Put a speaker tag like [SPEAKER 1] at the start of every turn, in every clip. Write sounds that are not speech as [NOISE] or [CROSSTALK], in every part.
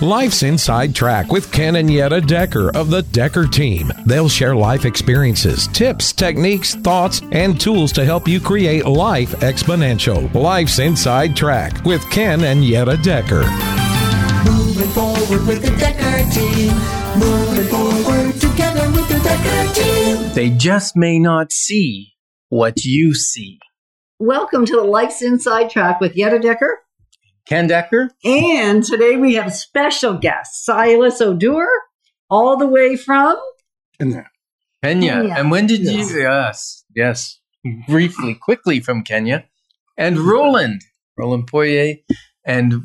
[SPEAKER 1] Life's Inside Track with Ken and Yetta Decker of the Decker team. They'll share life experiences, tips, techniques, thoughts, and tools to help you create life exponential. Life's Inside Track with Ken and Yetta Decker.
[SPEAKER 2] Moving forward with the Decker team. Moving forward together with the Decker team.
[SPEAKER 3] They just may not see what you see.
[SPEAKER 4] Welcome to the Life's Inside Track with Yetta Decker.
[SPEAKER 3] Ken Decker?
[SPEAKER 4] And today we have a special guest, Silas Odur, all the way from
[SPEAKER 3] Kenya.
[SPEAKER 4] Kenya.
[SPEAKER 3] And when did
[SPEAKER 4] Yes.
[SPEAKER 3] you? Yes, yes. Briefly, quickly from Kenya. And Roland, Roland Poirier. And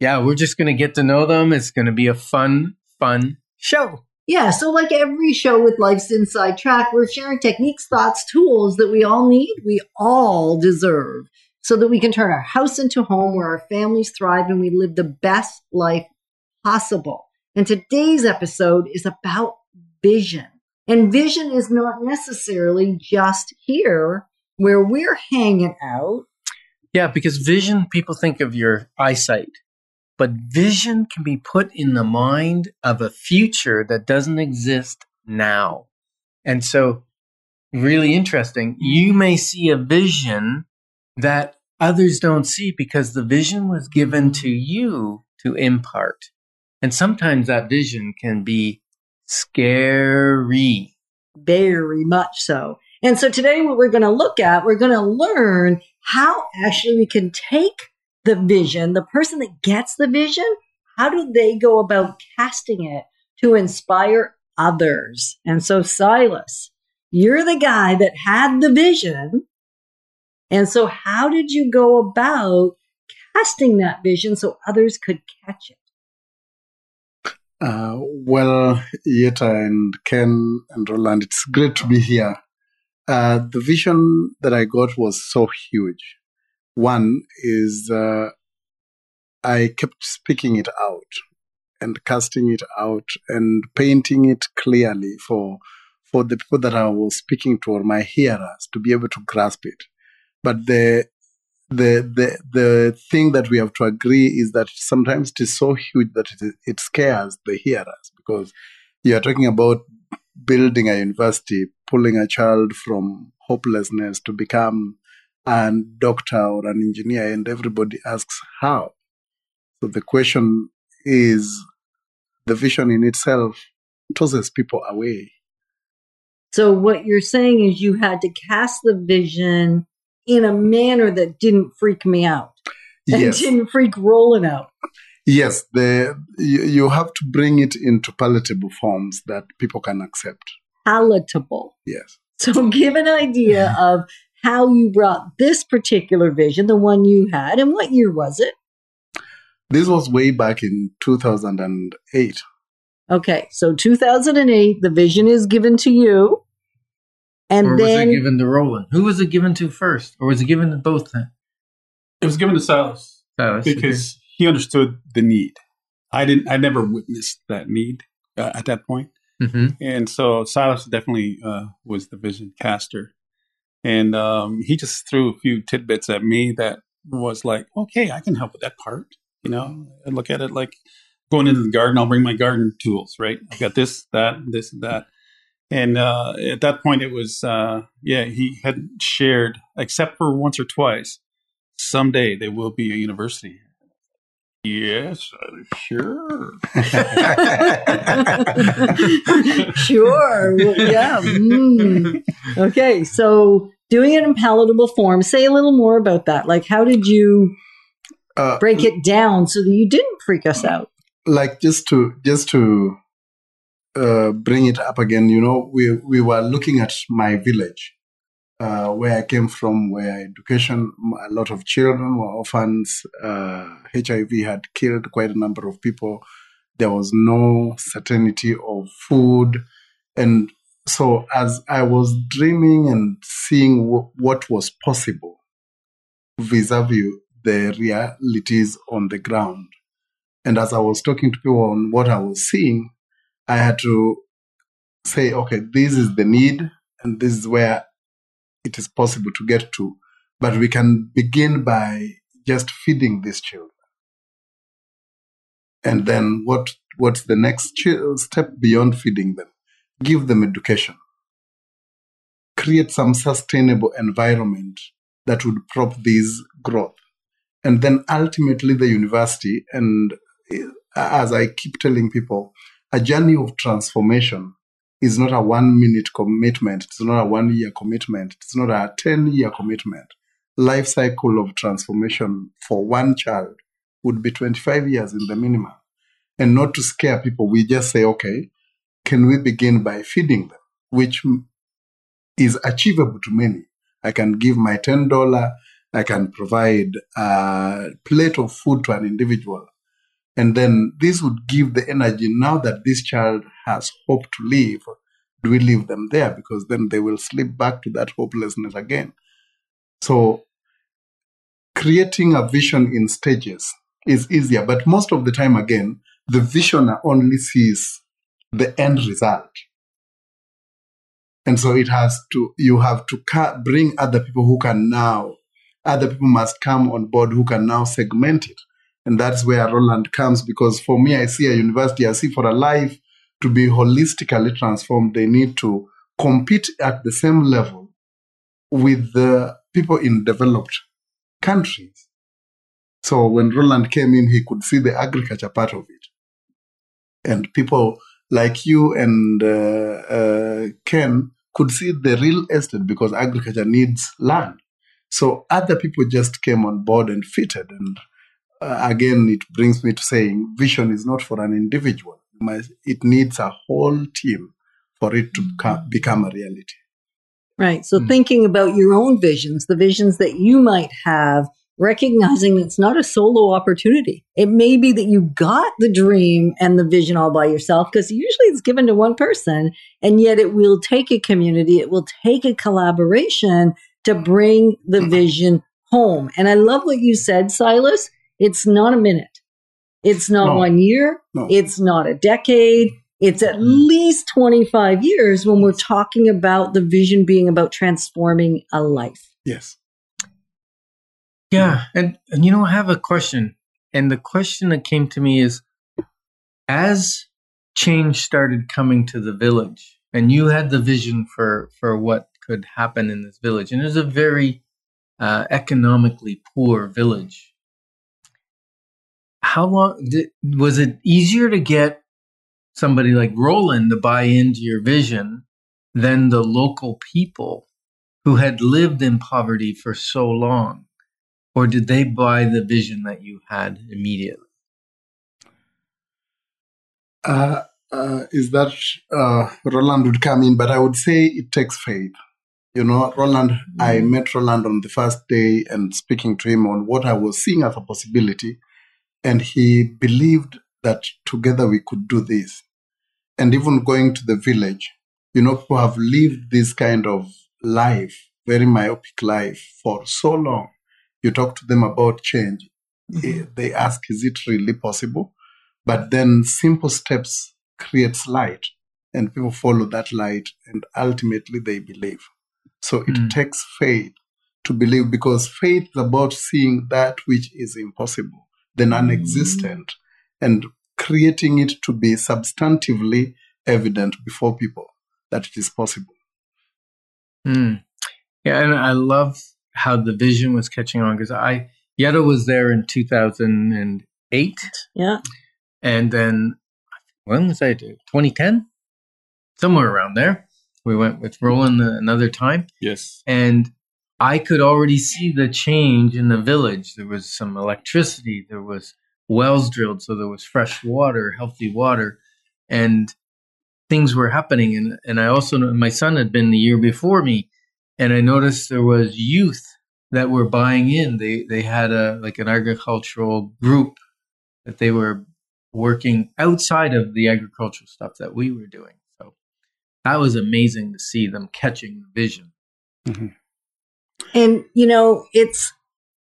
[SPEAKER 3] yeah, we're just going to get to know them. It's going to be a fun, fun show.
[SPEAKER 4] Yeah, so like every show with Life's Inside Track, we're sharing techniques, thoughts, tools that we all need, we all deserve, so that we can turn our house into a home where our families thrive and we live the best life possible. And today's episode is about vision. And vision is not necessarily just here where we're hanging out.
[SPEAKER 3] Yeah, because vision, people think of your eyesight, but vision can be put in the mind of a future that doesn't exist now. And so, really interesting, you may see a vision that others don't see because the vision was given to you to impart. And sometimes that vision can be scary.
[SPEAKER 4] Very much so. And so today, what we're going to look at, we're going to learn how actually we can take the vision, the person that gets the vision, how do they go about casting it to inspire others? And so, Silas, you're the guy that had the vision. And so, how did you go about casting that vision so others could catch it?
[SPEAKER 5] Uh, well, Yetta and Ken and Roland, it's great to be here. Uh, the vision that I got was so huge. One is uh, I kept speaking it out and casting it out and painting it clearly for for the people that I was speaking to or my hearers to be able to grasp it. But the the the the thing that we have to agree is that sometimes it is so huge that it, it scares the hearers because you are talking about building a university, pulling a child from hopelessness to become a doctor or an engineer, and everybody asks how. So the question is the vision in itself tosses people away.
[SPEAKER 4] So, what you're saying is you had to cast the vision in a manner that didn't freak me out [LAUGHS] and
[SPEAKER 5] Yes.
[SPEAKER 4] didn't freak Roland out.
[SPEAKER 5] Yes, the you, you have to bring it into palatable forms that people can accept.
[SPEAKER 4] Palatable.
[SPEAKER 5] Yes.
[SPEAKER 4] So, [LAUGHS] give an idea [LAUGHS] of how you brought this particular vision, the one you had, and what year was it?
[SPEAKER 5] This was way back in 2008.
[SPEAKER 4] Okay, so 2008, the vision is given to you. And
[SPEAKER 3] or
[SPEAKER 4] then,
[SPEAKER 3] was it given to Roland? Who was it given to first? Or was it given to both? then?
[SPEAKER 6] It was given to Silas
[SPEAKER 3] Silas,
[SPEAKER 6] because he understood the need. I didn't. I never witnessed that need uh, at that point,
[SPEAKER 3] Mhm.
[SPEAKER 6] and so Silas definitely uh, was the vision caster, and um, he just threw a few tidbits at me that was like, okay, I can help with that part. You know, I look at it like going into the garden. I'll bring my garden tools. Right, I've got this, that, this, and that. And uh, at that point, it was uh, yeah. He had shared, except for once or twice, someday there will be a university. Yes, uh, sure. [LAUGHS]
[SPEAKER 4] sure, well, yeah. mm. Okay, so doing it in palatable form, say a little more about that. Like, how did you
[SPEAKER 5] Uh,
[SPEAKER 4] break it down so that you didn't freak us out?
[SPEAKER 5] like just to just to uh, bring it up again, you know, we we were looking at my village, uh, where I came from, where education, a lot of children were orphans. Uh, HIV had killed quite a number of people. There was no certainty of food, and so as I was dreaming and seeing w- what was possible vis-a-vis the realities on the ground. And as I was talking to people on what I was seeing, I had to say, okay, this is the need, and this is where it is possible to get to. But we can begin by just feeding these children. And then what, what's the next step beyond feeding them? Give them education. Create some sustainable environment that would prop this growth. And then ultimately the university, and eh, as I keep telling people, a journey of transformation is not a one minute commitment. It's not a one year commitment. It's not a 10 year commitment. Life cycle of transformation for one child would be 25 years in the minimum. And not to scare people, we just say, okay, can we begin by feeding them, which is achievable to many. I can give my $10, I can provide a plate of food to an individual. And then this would give the energy now that this child has hope to live. Do we leave them there? Because then they will slip back to that hopelessness again. So creating a vision in stages is easier, but most of the time, again, the visioner only sees the end result. And so it has to, you have to bring other people who can now, other people must come on board who can now segment it. And that's where Roland comes because for me, I see a university, I see for a life to be holistically transformed, they need to compete at the same level with the people in developed countries. So when Roland came in, he could see the agriculture part of it. And people like you and uh, uh, Ken could see the real estate because agriculture needs land. So other people just came on board and fitted. And uh, again, it brings me to saying vision is not for an individual. It needs a whole team for it to beca- become a reality.
[SPEAKER 4] Right. So
[SPEAKER 3] Hmm.
[SPEAKER 4] thinking about your own visions, the visions that you might have, recognizing it's not a solo opportunity. It may be that you got the dream and the vision all by yourself because usually it's given to one person and yet it will take a community, it will take a collaboration to bring the vision home. And I love what you said, Silas. It's not a minute. It's not
[SPEAKER 5] No.
[SPEAKER 4] one year.
[SPEAKER 5] No.
[SPEAKER 4] It's not a decade. It's at least 25 years when we're talking about the vision being about transforming a life.
[SPEAKER 5] Yes.
[SPEAKER 3] Yeah, and and you know, I have a question, and the question that came to me is, as change started coming to the village, and you had the vision for for what could happen in this village, and it was a very uh, economically poor village. How long did, was it easier to get somebody like Roland to buy into your vision than the local people who had lived in poverty for so long? or did they buy the vision that you had immediately?
[SPEAKER 5] Uh, uh, is that uh, Roland would come in, but I would say it takes faith. You know, Roland, I met Roland on the first day and speaking to him on what I was seeing as a possibility. And he believed that together we could do this. And even going to the village, you know, people have lived this kind of life, very myopic life for so long. You talk to them about change. eh, They ask, is it really possible? But then simple steps creates light and people follow that light and ultimately they believe. So it
[SPEAKER 3] Mm.
[SPEAKER 5] takes faith to believe because faith is about seeing that which is impossible, the non-existent, and creating it to be substantively evident before people that it is possible.
[SPEAKER 3] Hmm. Yeah, and I love how the vision was catching on because I Yetta was there in 2008,
[SPEAKER 4] Yeah.
[SPEAKER 3] and then when was I? 2010, somewhere around there. We went with Roland another time,
[SPEAKER 6] Yes.
[SPEAKER 3] and I could already see the change in the village. There was some electricity, there was wells drilled, so there was fresh water, healthy water, and things were happening. And and I also my son had been the year before me, and I noticed there was youth that were buying in. They they had a like an agricultural group that they were working outside of the agricultural stuff that we were doing. So that was amazing to see them catching the vision. Mm-hmm.
[SPEAKER 4] And, you know, it's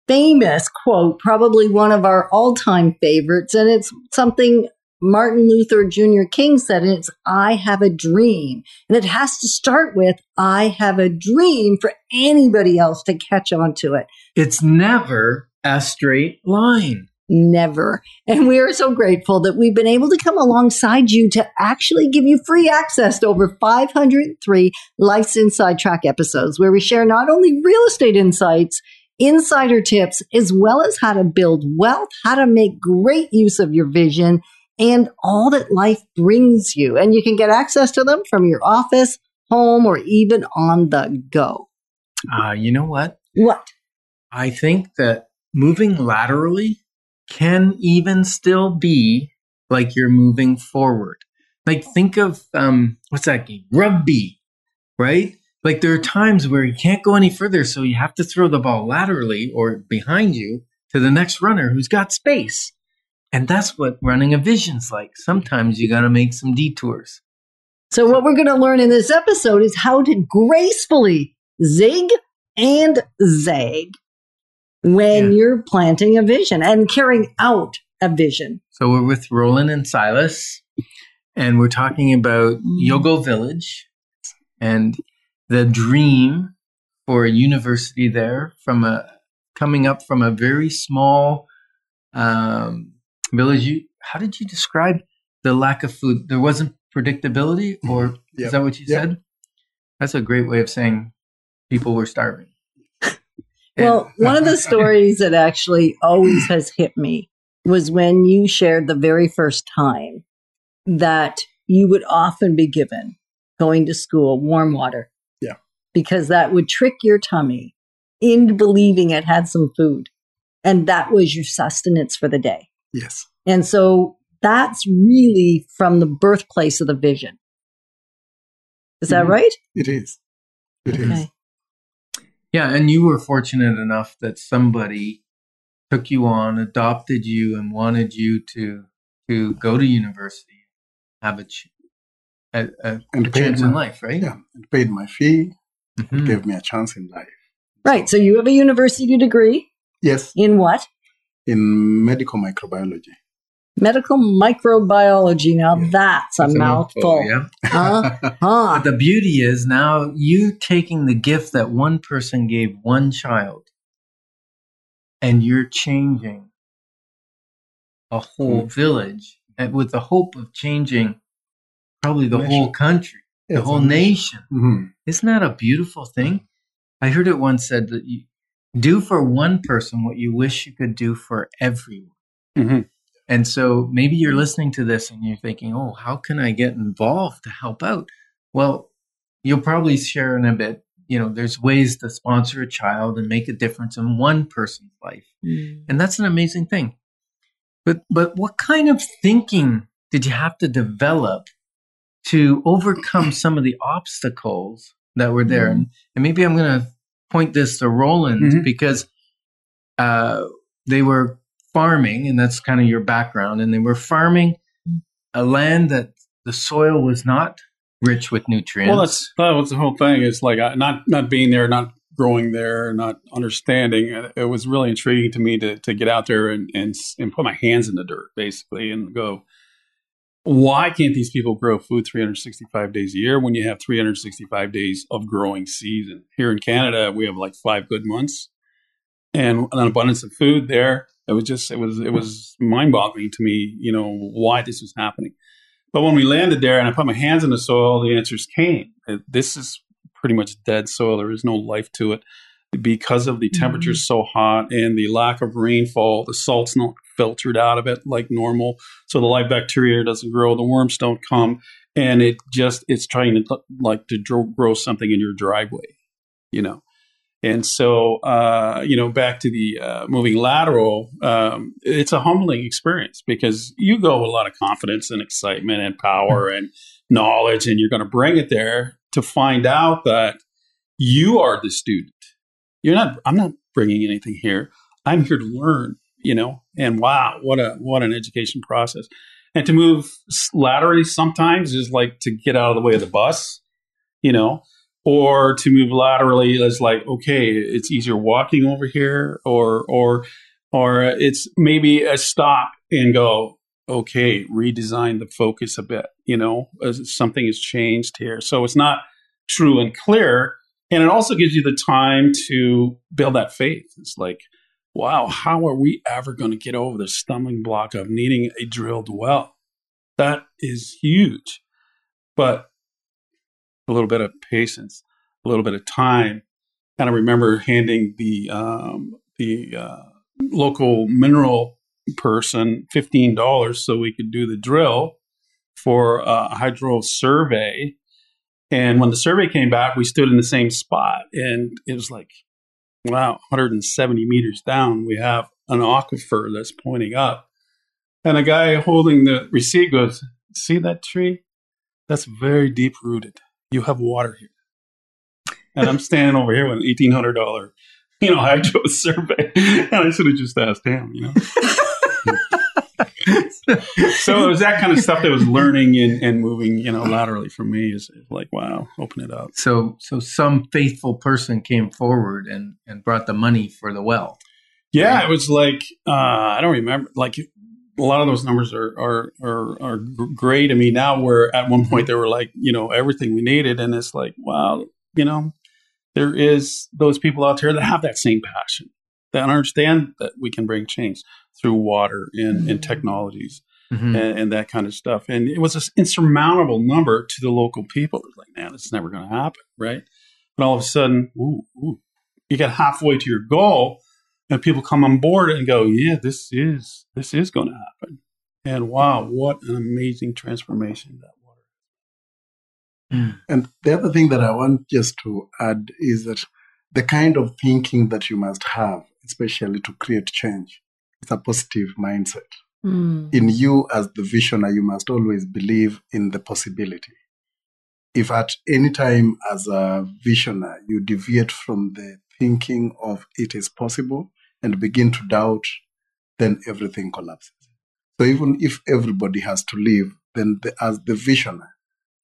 [SPEAKER 4] famous quote, probably one of our all time favorites. And it's something Martin Luther Jr. King said, and it's, I have a dream. And it has to start with, I have a dream for anybody else to catch on to it.
[SPEAKER 3] It's never a straight line.
[SPEAKER 4] Never. And we are so grateful that we've been able to come alongside you to actually give you free access to over 503 Life's Inside Track episodes where we share not only real estate insights, insider tips, as well as how to build wealth, how to make great use of your vision, and all that life brings you. And you can get access to them from your office, home, or even on the go.
[SPEAKER 3] Uh, you know what?
[SPEAKER 4] What?
[SPEAKER 3] I think that moving laterally can even still be like you're moving forward. Like think of um what's that game? Rugby, right? Like there are times where you can't go any further, so you have to throw the ball laterally or behind you to the next runner who's got space. And that's what running a vision's like. Sometimes you got to make some detours.
[SPEAKER 4] So, what we're going to learn in this episode is how to gracefully zig and zag when
[SPEAKER 3] Yeah.
[SPEAKER 4] you're planting a vision and carrying out a vision.
[SPEAKER 3] So we're with Roland and Silas, and we're talking about Yogo Village and the dream for a university there from a coming up from a very small um, village. You, how did you describe the lack of food? There wasn't predictability, or
[SPEAKER 5] Yep.
[SPEAKER 3] is that what you
[SPEAKER 5] Yep.
[SPEAKER 3] said? That's a great way of saying people were starving.
[SPEAKER 4] Well, one of the [LAUGHS] stories that actually always has hit me was when you shared the very first time that you would often be given going to school warm water.
[SPEAKER 5] Yeah.
[SPEAKER 4] Because that would trick your tummy into believing it had some food. And that was your sustenance for the day.
[SPEAKER 5] Yes.
[SPEAKER 4] And so that's really from the birthplace of the vision. Is that
[SPEAKER 5] Mhm.
[SPEAKER 4] right?
[SPEAKER 5] It is. It is.
[SPEAKER 4] Okay.
[SPEAKER 3] Yeah, and you were fortunate enough that somebody took you on, adopted you, and wanted you to to go to university, have a, ch- a, a
[SPEAKER 5] And paid
[SPEAKER 3] chance in life, right?
[SPEAKER 5] yeah, and paid my fee,
[SPEAKER 3] Mhm.
[SPEAKER 5] gave me a chance in life.
[SPEAKER 4] Right. So you have a university degree
[SPEAKER 5] Yes,
[SPEAKER 4] in what?
[SPEAKER 5] in medical microbiology.
[SPEAKER 4] Medical microbiology. Now
[SPEAKER 5] Yeah.
[SPEAKER 4] that's a
[SPEAKER 3] That's
[SPEAKER 4] mouthful.
[SPEAKER 3] yeah.
[SPEAKER 4] Huh? [LAUGHS]
[SPEAKER 3] But the beauty is now you taking the gift that one person gave one child, and you're changing a whole village, and with the hope of changing probably the
[SPEAKER 5] Nation.
[SPEAKER 3] whole country, the
[SPEAKER 5] Yes,
[SPEAKER 3] whole
[SPEAKER 5] and-
[SPEAKER 3] nation.
[SPEAKER 5] Mhm.
[SPEAKER 3] Isn't that a beautiful thing? I heard it once said that you do for one person what you wish you could do for everyone.
[SPEAKER 6] Mhm.
[SPEAKER 3] And so maybe you're listening to this and you're thinking, oh, how can I get involved to help out? Well, you'll probably share in a bit. You know, there's ways to sponsor a child and make a difference in one person's life. And that's an amazing thing. But but what kind of thinking did you have to develop to overcome [COUGHS] some of the obstacles that were there? And, and maybe I'm going to point this to Roland
[SPEAKER 6] Mhm.
[SPEAKER 3] because uh, they were farming, and that's kind of your background, and they were farming a land that the soil was not rich with nutrients.
[SPEAKER 6] Well, that's that was the whole thing. Is like uh, not not being there, not growing there, not understanding. Uh, It was really intriguing to me to to get out there and and and put my hands in the dirt, basically, and go. Why can't these people grow food 365 days a year when you have 365 days of growing season? Here in Canada, we have like five good months and an abundance of food there. It was just it was it was mind boggling to me, you know, why this was happening. But when we landed there and I put my hands in the soil, the answers came. This is pretty much dead soil. There is no life to it because of the mm-hmm. temperatures so hot and the lack of rainfall. The salt's not filtered out of it like normal, so the live bacteria doesn't grow. The worms don't come, and it just it's trying to like to grow something in your driveway, you know. And so, uh, you know, back to the uh, moving lateral, um, it's a humbling experience because you go with a lot of confidence and excitement and power and knowledge, and you're going to bring it there to find out that you are the student. You're not. I'm not bringing anything here. I'm here to learn. You know, and wow, what a what an education process. And to move laterally sometimes is like to get out of the way of the bus. You know, or to move laterally is like okay it's easier walking over here or or or it's maybe a stop and go okay redesign the focus a bit you know something has changed here so it's not true and clear and it also gives you the time to build that faith it's like wow, how are we ever going to get over the stumbling block of needing a drilled well? That is huge. But a little bit of patience, a little bit of time. And I remember handing the um, the uh, local mineral person fifteen dollars so we could do the drill for a hydro survey. And when the survey came back, we stood in the same spot, and it was like, wow, 170 meters down, we have an aquifer that's pointing up. And a guy holding the receipt goes, "See that tree? That's very deep rooted. You have water here." And I'm standing over here with an eighteen hundred dollar, you know, hydro [LAUGHS] survey, and I should have just asked him, you know. [LAUGHS] so it was that kind of stuff that was learning and, and moving, you know, laterally for me is, is like, wow, open it up.
[SPEAKER 3] So, so some faithful person came forward and, and brought the money for the well.
[SPEAKER 6] Yeah, it was like uh, I don't remember. Like a lot of those numbers are are are, are great I mean, now. we're at one point they were like, you know, everything we needed, and it's like, wow, you know, there is those people out there that have that same passion, that understand that we can bring change through water and, and technologies
[SPEAKER 3] Mhm.
[SPEAKER 6] and, and that kind of stuff. And it was an insurmountable number to the local people. It was like, man, it's never going to happen, right? But all of a sudden, ooh, ooh, you get halfway to your goal, and people come on board and go, yeah, this is this is going to happen. And wow, what an amazing transformation that water.
[SPEAKER 5] And the other thing that I want just to add is that the kind of thinking that you must have, especially to create change, is a positive mindset.
[SPEAKER 4] Mm.
[SPEAKER 5] In you, as the visioner, you must always believe in the possibility. If at any time, as a visioner, you deviate from the thinking of it is possible and begin to doubt, then everything collapses. So even if everybody has to leave, then the, as the visioner,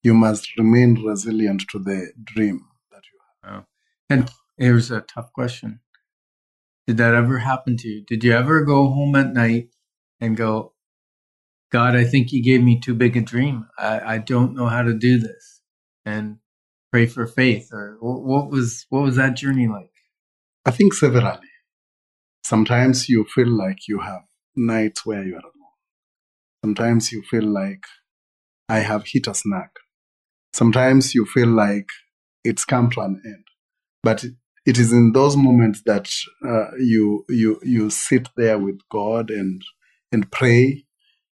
[SPEAKER 5] you must remain resilient to the dream that you have.
[SPEAKER 3] And here's a tough question. Did that ever happen to you? Did you ever go home at night and go, God, I think you gave me too big a dream. I, I don't know how to do this. And pray for faith or what was, what was that journey like?
[SPEAKER 5] I think severally. Sometimes you feel like you have nights where you are alone. Sometimes you feel like I have hit a snag. Sometimes you feel like it's come to an end. But it- is in those moments that uh, you you you sit there with God and and pray,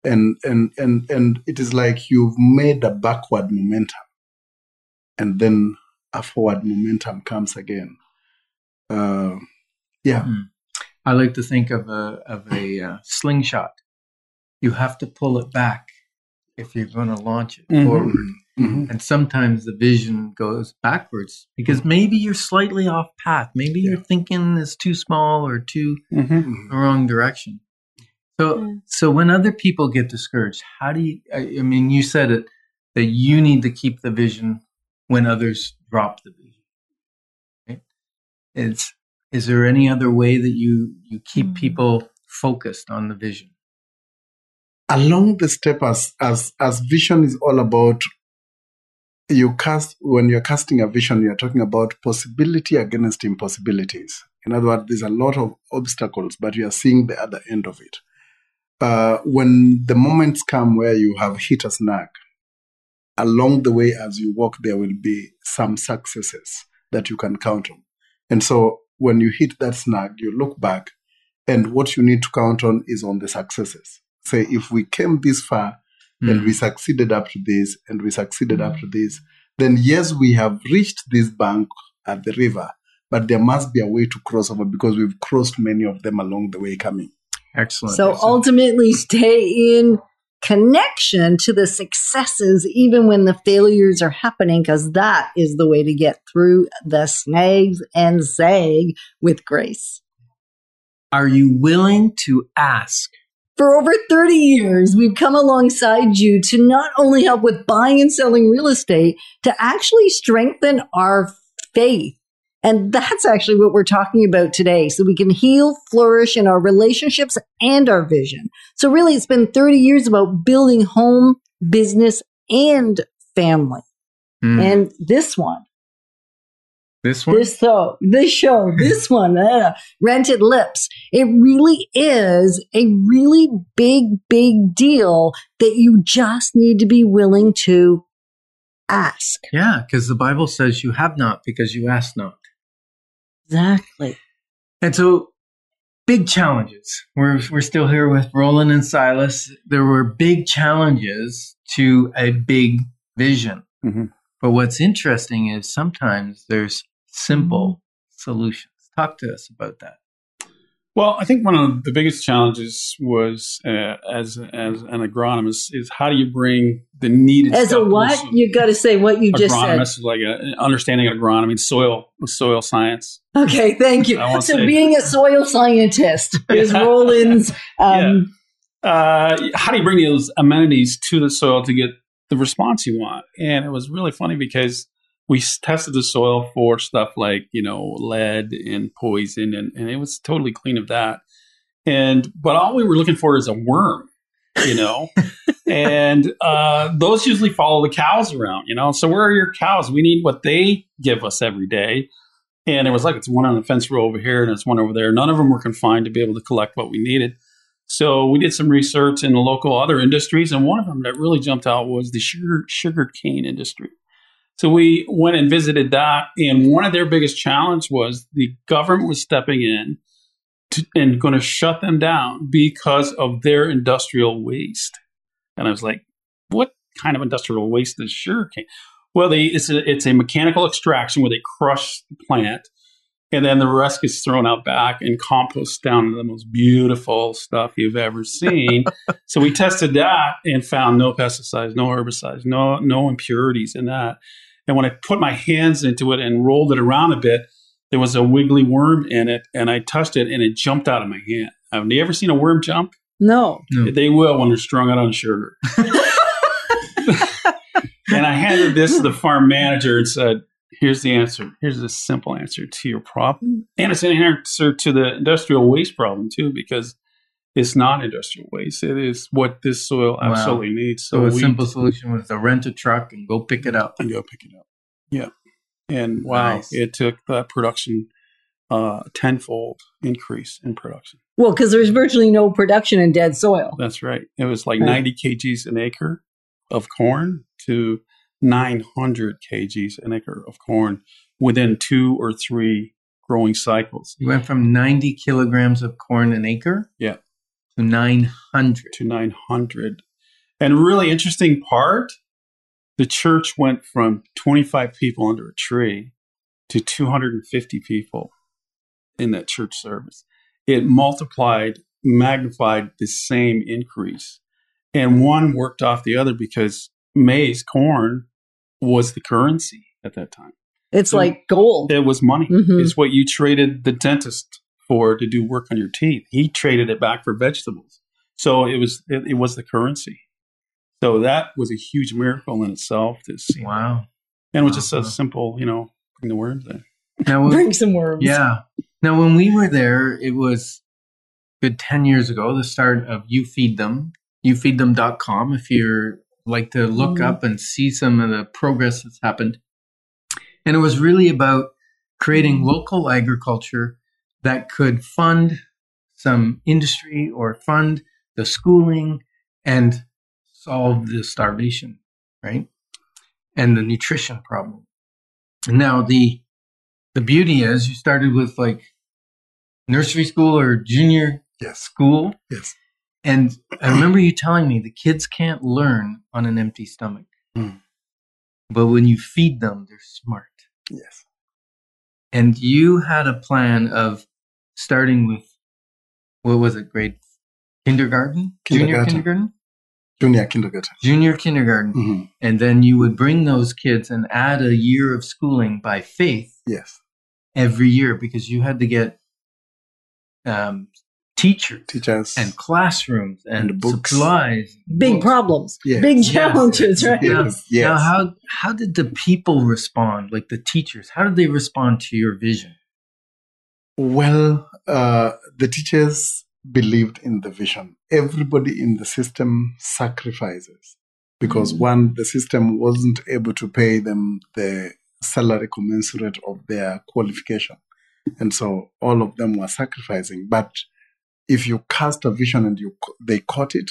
[SPEAKER 5] and and and and it is like you've made a backward momentum, and then a forward momentum comes again. Uh, yeah.
[SPEAKER 3] I like to think of a, of a uh, slingshot. You have to pull it back if you're going to launch it
[SPEAKER 6] Mhm.
[SPEAKER 3] forward.
[SPEAKER 5] Mhm.
[SPEAKER 3] And sometimes the vision goes backwards because maybe you're slightly off path. Maybe your thinking is too small or too
[SPEAKER 6] Mm-hmm.
[SPEAKER 5] Mhm.
[SPEAKER 3] the wrong direction. So,
[SPEAKER 4] Yeah.
[SPEAKER 3] so when other people get discouraged, how do you? I, I mean, you said it that you need to keep the vision when others drop the vision. Right? It's is there any other way that you you keep
[SPEAKER 4] Mm.
[SPEAKER 3] people focused on the vision?
[SPEAKER 5] along the step as as as vision is all about you cast when you're casting a vision you're talking about possibility against impossibilities in other words there's a lot of obstacles but you are seeing the other end of it uh, when the moments come where you have hit a snag along the way as you walk there will be some successes that you can count on and so when you hit that snag you look back and what you need to count on is on the successes. Say if we came this far and hmm. we succeeded up to this and we succeeded up to hmm. this then yes we have reached this bank at the river but there must be a way to cross over because we've crossed many of them along the way coming.
[SPEAKER 3] Excellent.
[SPEAKER 4] So ultimately, stay in connection to the successes, even when the failures are happening, because that is the way to get through the snags and zag with grace.
[SPEAKER 3] Are you willing to ask?
[SPEAKER 4] For over 30 years, we've come alongside you to not only help with buying and selling real estate, to actually strengthen our faith. And that's actually what we're talking about today. So we can heal, flourish in our relationships and our vision. So really, it's been 30 years about building home, business, and family.
[SPEAKER 3] Hmm.
[SPEAKER 4] And this one
[SPEAKER 3] This one?
[SPEAKER 4] this show, this show, [LAUGHS] this one, uh, rented lips. It really is a really big, big deal that you just need to be willing to ask.
[SPEAKER 3] yeah, because the Bible says you have not because you ask not.
[SPEAKER 4] Exactly.
[SPEAKER 3] And so, big challenges. We're, we're still here with Roland and Silas. There were big challenges to a big vision.
[SPEAKER 6] Mhm.
[SPEAKER 3] But what's interesting is sometimes there's simple solutions. Talk to us about that.
[SPEAKER 6] Well, I think one of the biggest challenges was uh, as as an agronomist is how do you bring the needed
[SPEAKER 4] As a what? you've got to say what you just said.
[SPEAKER 6] agronomist is like a, understanding of agronomy, soil soil science.
[SPEAKER 4] Okay, thank you. So,
[SPEAKER 6] say-
[SPEAKER 4] being a soil scientist is [LAUGHS] Roland's. Um,
[SPEAKER 6] Uh, how do you bring those amenities to the soil to get the response you want? And it was really funny because we tested the soil for stuff like you know lead and poison, and, and it was totally clean of that. And but all we were looking for is a worm, you know. [LAUGHS] and uh, those usually follow the cows around, you know. So where are your cows? We need what they give us every day. And it was like it's one on the fence row over here, and it's one over there. None of them were confined to be able to collect what we needed. So we did some research in the local other industries, and one of them that really jumped out was the sugar sugar cane industry. So we went and visited that, and one of their biggest challenge was the government was stepping in to, and going to shut them down because of their industrial waste. And I was like, "What kind of industrial waste is sugar cane?" Well, they, it's a it's a mechanical extraction where they crush the plant, and then the rest gets thrown out back and compost down to the most beautiful stuff you've ever seen. [LAUGHS] so we tested that and found no pesticides, no herbicides, no no impurities in that. And when I put my hands into it and rolled it around a bit, there was a wiggly worm in it, and I touched it and it jumped out of my hand. Have you ever seen a worm jump?
[SPEAKER 4] no.
[SPEAKER 3] No.
[SPEAKER 6] They will when they're strung out on sugar. [LAUGHS] and I handed this to the farm manager and said, Here's the answer. Here's a simple answer to your problem. And it's an answer to the industrial waste problem, too, because it's not industrial waste. It is what this soil
[SPEAKER 3] Wow.
[SPEAKER 6] absolutely needs.
[SPEAKER 3] So, a
[SPEAKER 6] we-
[SPEAKER 3] simple solution was to rent a truck and go pick it up.
[SPEAKER 6] and go pick it up. Yeah. And wow,
[SPEAKER 3] Nice.
[SPEAKER 6] it took that production uh, tenfold increase in production.
[SPEAKER 4] Well, because there's virtually no production in dead soil.
[SPEAKER 6] That's right. It was like
[SPEAKER 4] Right.
[SPEAKER 6] 90 kgs an acre of corn to 900 kgs an acre of corn within two or three growing cycles
[SPEAKER 3] You went from 90 kilograms of corn an acre
[SPEAKER 6] Yeah.
[SPEAKER 3] To 900.
[SPEAKER 6] to 900. And really interesting part, the church went from 25 people under a tree to 250 people in that church service. It multiplied, magnified the same increase. And one worked off the other because maize, corn, was the currency at that time.
[SPEAKER 4] It's
[SPEAKER 6] So-
[SPEAKER 4] like gold.
[SPEAKER 6] It was money.
[SPEAKER 4] Mhm.
[SPEAKER 6] It's what you traded the dentist for to do work on your teeth. He traded it back for vegetables. So it was it, it was the currency. So that was a huge miracle in itself to see.
[SPEAKER 3] Wow.
[SPEAKER 6] And it was just a simple, you know, bring the worms in.
[SPEAKER 3] Now, [LAUGHS]
[SPEAKER 4] Bring some worms.
[SPEAKER 3] yeah. Now, when we were there, it was good 10 years ago, the start of You Feed Them, youfeedthem.com, if you're like to look
[SPEAKER 4] Mhm.
[SPEAKER 3] up and see some of the progress that's happened. And it was really about creating local agriculture that could fund some industry or fund the schooling and solve the starvation, right? And the nutrition problem. Now the the beauty is you started with like nursery school or junior
[SPEAKER 5] Yes.
[SPEAKER 3] school.
[SPEAKER 5] Yes.
[SPEAKER 3] And I remember you telling me the kids can't learn on an empty stomach.
[SPEAKER 5] Hmm.
[SPEAKER 3] But when you feed them, they're smart.
[SPEAKER 5] Yes.
[SPEAKER 3] And you had a plan of starting with what was it, grade kindergarten? Junior
[SPEAKER 5] Kindergarten.
[SPEAKER 3] kindergarten?
[SPEAKER 5] Junior kindergarten.
[SPEAKER 3] Junior kindergarten.
[SPEAKER 5] Mhm.
[SPEAKER 3] And then you would bring those kids and add a year of schooling by faith
[SPEAKER 5] Yes.
[SPEAKER 3] every year because you had to get um, teachers
[SPEAKER 5] Teachers.
[SPEAKER 3] and classrooms and,
[SPEAKER 5] And books.
[SPEAKER 3] supplies.
[SPEAKER 4] Big
[SPEAKER 3] books.
[SPEAKER 4] problems.
[SPEAKER 5] Yes.
[SPEAKER 4] Big
[SPEAKER 3] Yes.
[SPEAKER 4] challenges, right?
[SPEAKER 5] Yes. Yes.
[SPEAKER 3] Now, how how did the people respond? Like the teachers, how did they respond to your vision?
[SPEAKER 5] Well, uh, the teachers believed in the vision. Everybody in the system sacrifices because
[SPEAKER 3] Mm.
[SPEAKER 5] one, the system wasn't able to pay them the salary commensurate of their qualification. And so all of them were sacrificing. But if you cast a vision and you they caught it,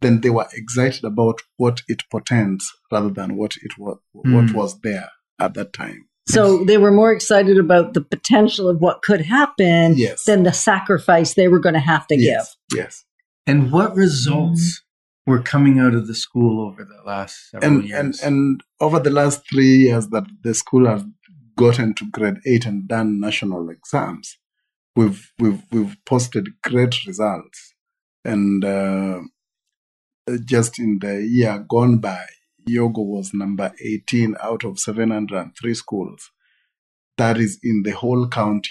[SPEAKER 5] then they were excited about what it portends rather than what it was what
[SPEAKER 3] Mm.
[SPEAKER 5] was there at that time.
[SPEAKER 4] So they were more excited about the potential of what could happen
[SPEAKER 5] Yes.
[SPEAKER 4] than the sacrifice they were going to have to
[SPEAKER 5] yes, yes.
[SPEAKER 3] And what results were coming out of the school over the last several
[SPEAKER 5] And,
[SPEAKER 3] years?
[SPEAKER 5] and and over the last three years that the school has gotten to grade eight and done national exams, we've we've we've posted great results. And uh, just in the year gone by, Yogo was number 18 out of 703 schools. That is in the whole county.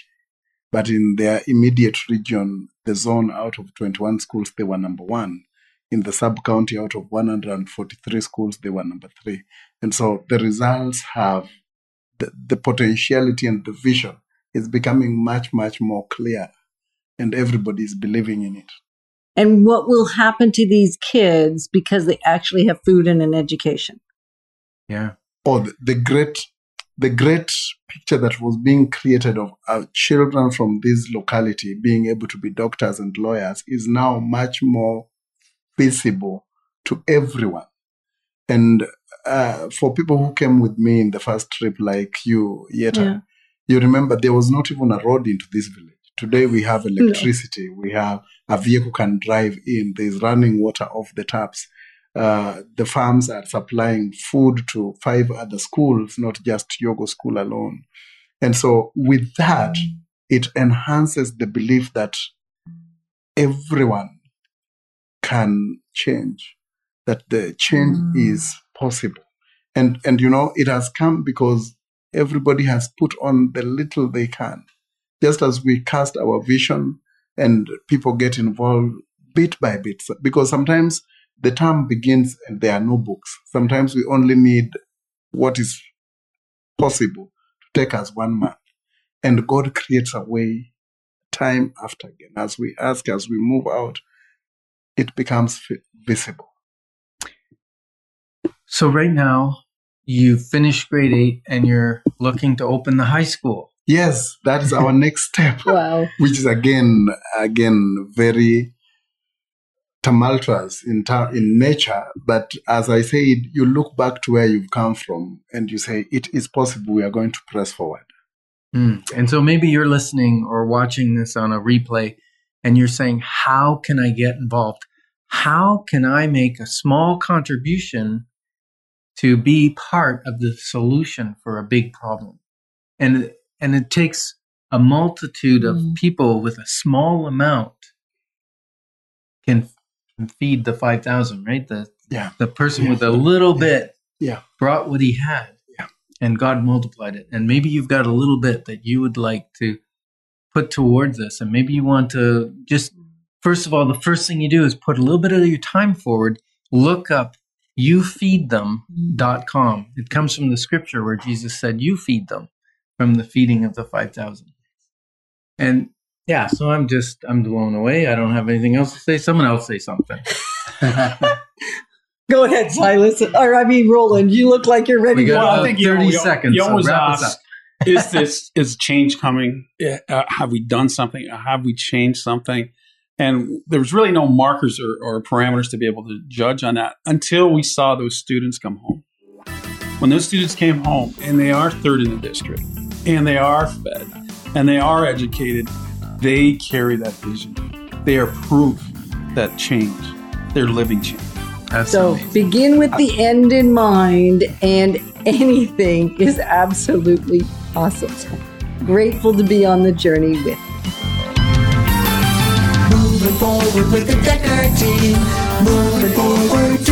[SPEAKER 5] But in their immediate region, the zone out of 21 schools, they were number one. In the sub county, out of 143 schools, they were number three. And so the results have the, the potentiality and the vision is becoming much, much more clear. And everybody is believing in it.
[SPEAKER 4] And what will happen to these kids because they actually have food and an education?
[SPEAKER 3] yeah.
[SPEAKER 5] or the, the great the great picture that was being created of our children from this locality being able to be doctors and lawyers is now much more visible to everyone and uh, for people who came with me in the first trip like you Yetta
[SPEAKER 4] Yeah.
[SPEAKER 5] you remember there was not even a road into this village today we have electricity we have a vehicle can drive in there's running water off the taps uh, the farms are supplying food to five other schools, not just Yogo School alone. And so, with that, it enhances the belief that everyone can change, that the change
[SPEAKER 4] Mm.
[SPEAKER 5] is possible. And, and, you know, it has come because everybody has put on the little they can. Just as we cast our vision and people get involved bit by bit, because sometimes the term begins and there are no books. Sometimes we only need what is possible to take us one month. And God creates a way time after again. As we ask, as we move out, it becomes visible.
[SPEAKER 3] So right now, you finished grade eight and you're looking to open the high school.
[SPEAKER 5] Yes, that is our [LAUGHS] next step,
[SPEAKER 4] Wow.
[SPEAKER 5] which is again, again, very tumultuous in, ter- in nature. But as I said, you look back to where you've come from and you say, it is possible we are going to press forward.
[SPEAKER 3] Mm. And so maybe you're listening or watching this on a replay and you're saying, How can I get involved? How can I make a small contribution to be part of the solution for a big problem? And, and it takes a multitude of
[SPEAKER 4] Mm.
[SPEAKER 3] people with a small amount can, can feed the 5,000, right? The,
[SPEAKER 5] Yeah.
[SPEAKER 3] the person
[SPEAKER 5] Yeah.
[SPEAKER 3] with a little bit
[SPEAKER 5] Yeah.
[SPEAKER 3] brought what he had
[SPEAKER 5] Yeah.
[SPEAKER 3] and God multiplied it. And maybe you've got a little bit that you would like to put towards this. And maybe you want to just, first of all, the first thing you do is put a little bit of your time forward, look up youfeedthem.com. It comes from the scripture where Jesus said, You feed them from the feeding of the 5,000. And yeah, so I'm just, I'm blown away. I don't have anything else to say. Someone else say something. [LAUGHS] [LAUGHS]
[SPEAKER 4] Go ahead, Silas. Or I mean, Roland. You look like you're ready
[SPEAKER 3] We
[SPEAKER 4] to
[SPEAKER 3] got
[SPEAKER 4] go.
[SPEAKER 6] I think you
[SPEAKER 3] 30
[SPEAKER 6] know, you-
[SPEAKER 3] seconds,
[SPEAKER 6] You
[SPEAKER 3] so
[SPEAKER 6] always
[SPEAKER 3] wrap us
[SPEAKER 6] ask, [LAUGHS] is this is change coming? Uh, have we done something? Have we changed something? And there was really no markers or, or parameters to be able to judge on that until we saw those students come home. When those students came home and they are third in the district and they are fed and they are educated, they carry that vision. They are proof that change, they're living change.
[SPEAKER 3] That's
[SPEAKER 4] So
[SPEAKER 3] amazing.
[SPEAKER 4] begin with the end in mind, and anything is absolutely possible. Grateful to be on the journey with. you.
[SPEAKER 2] Moving forward with the Decker team. Moving forward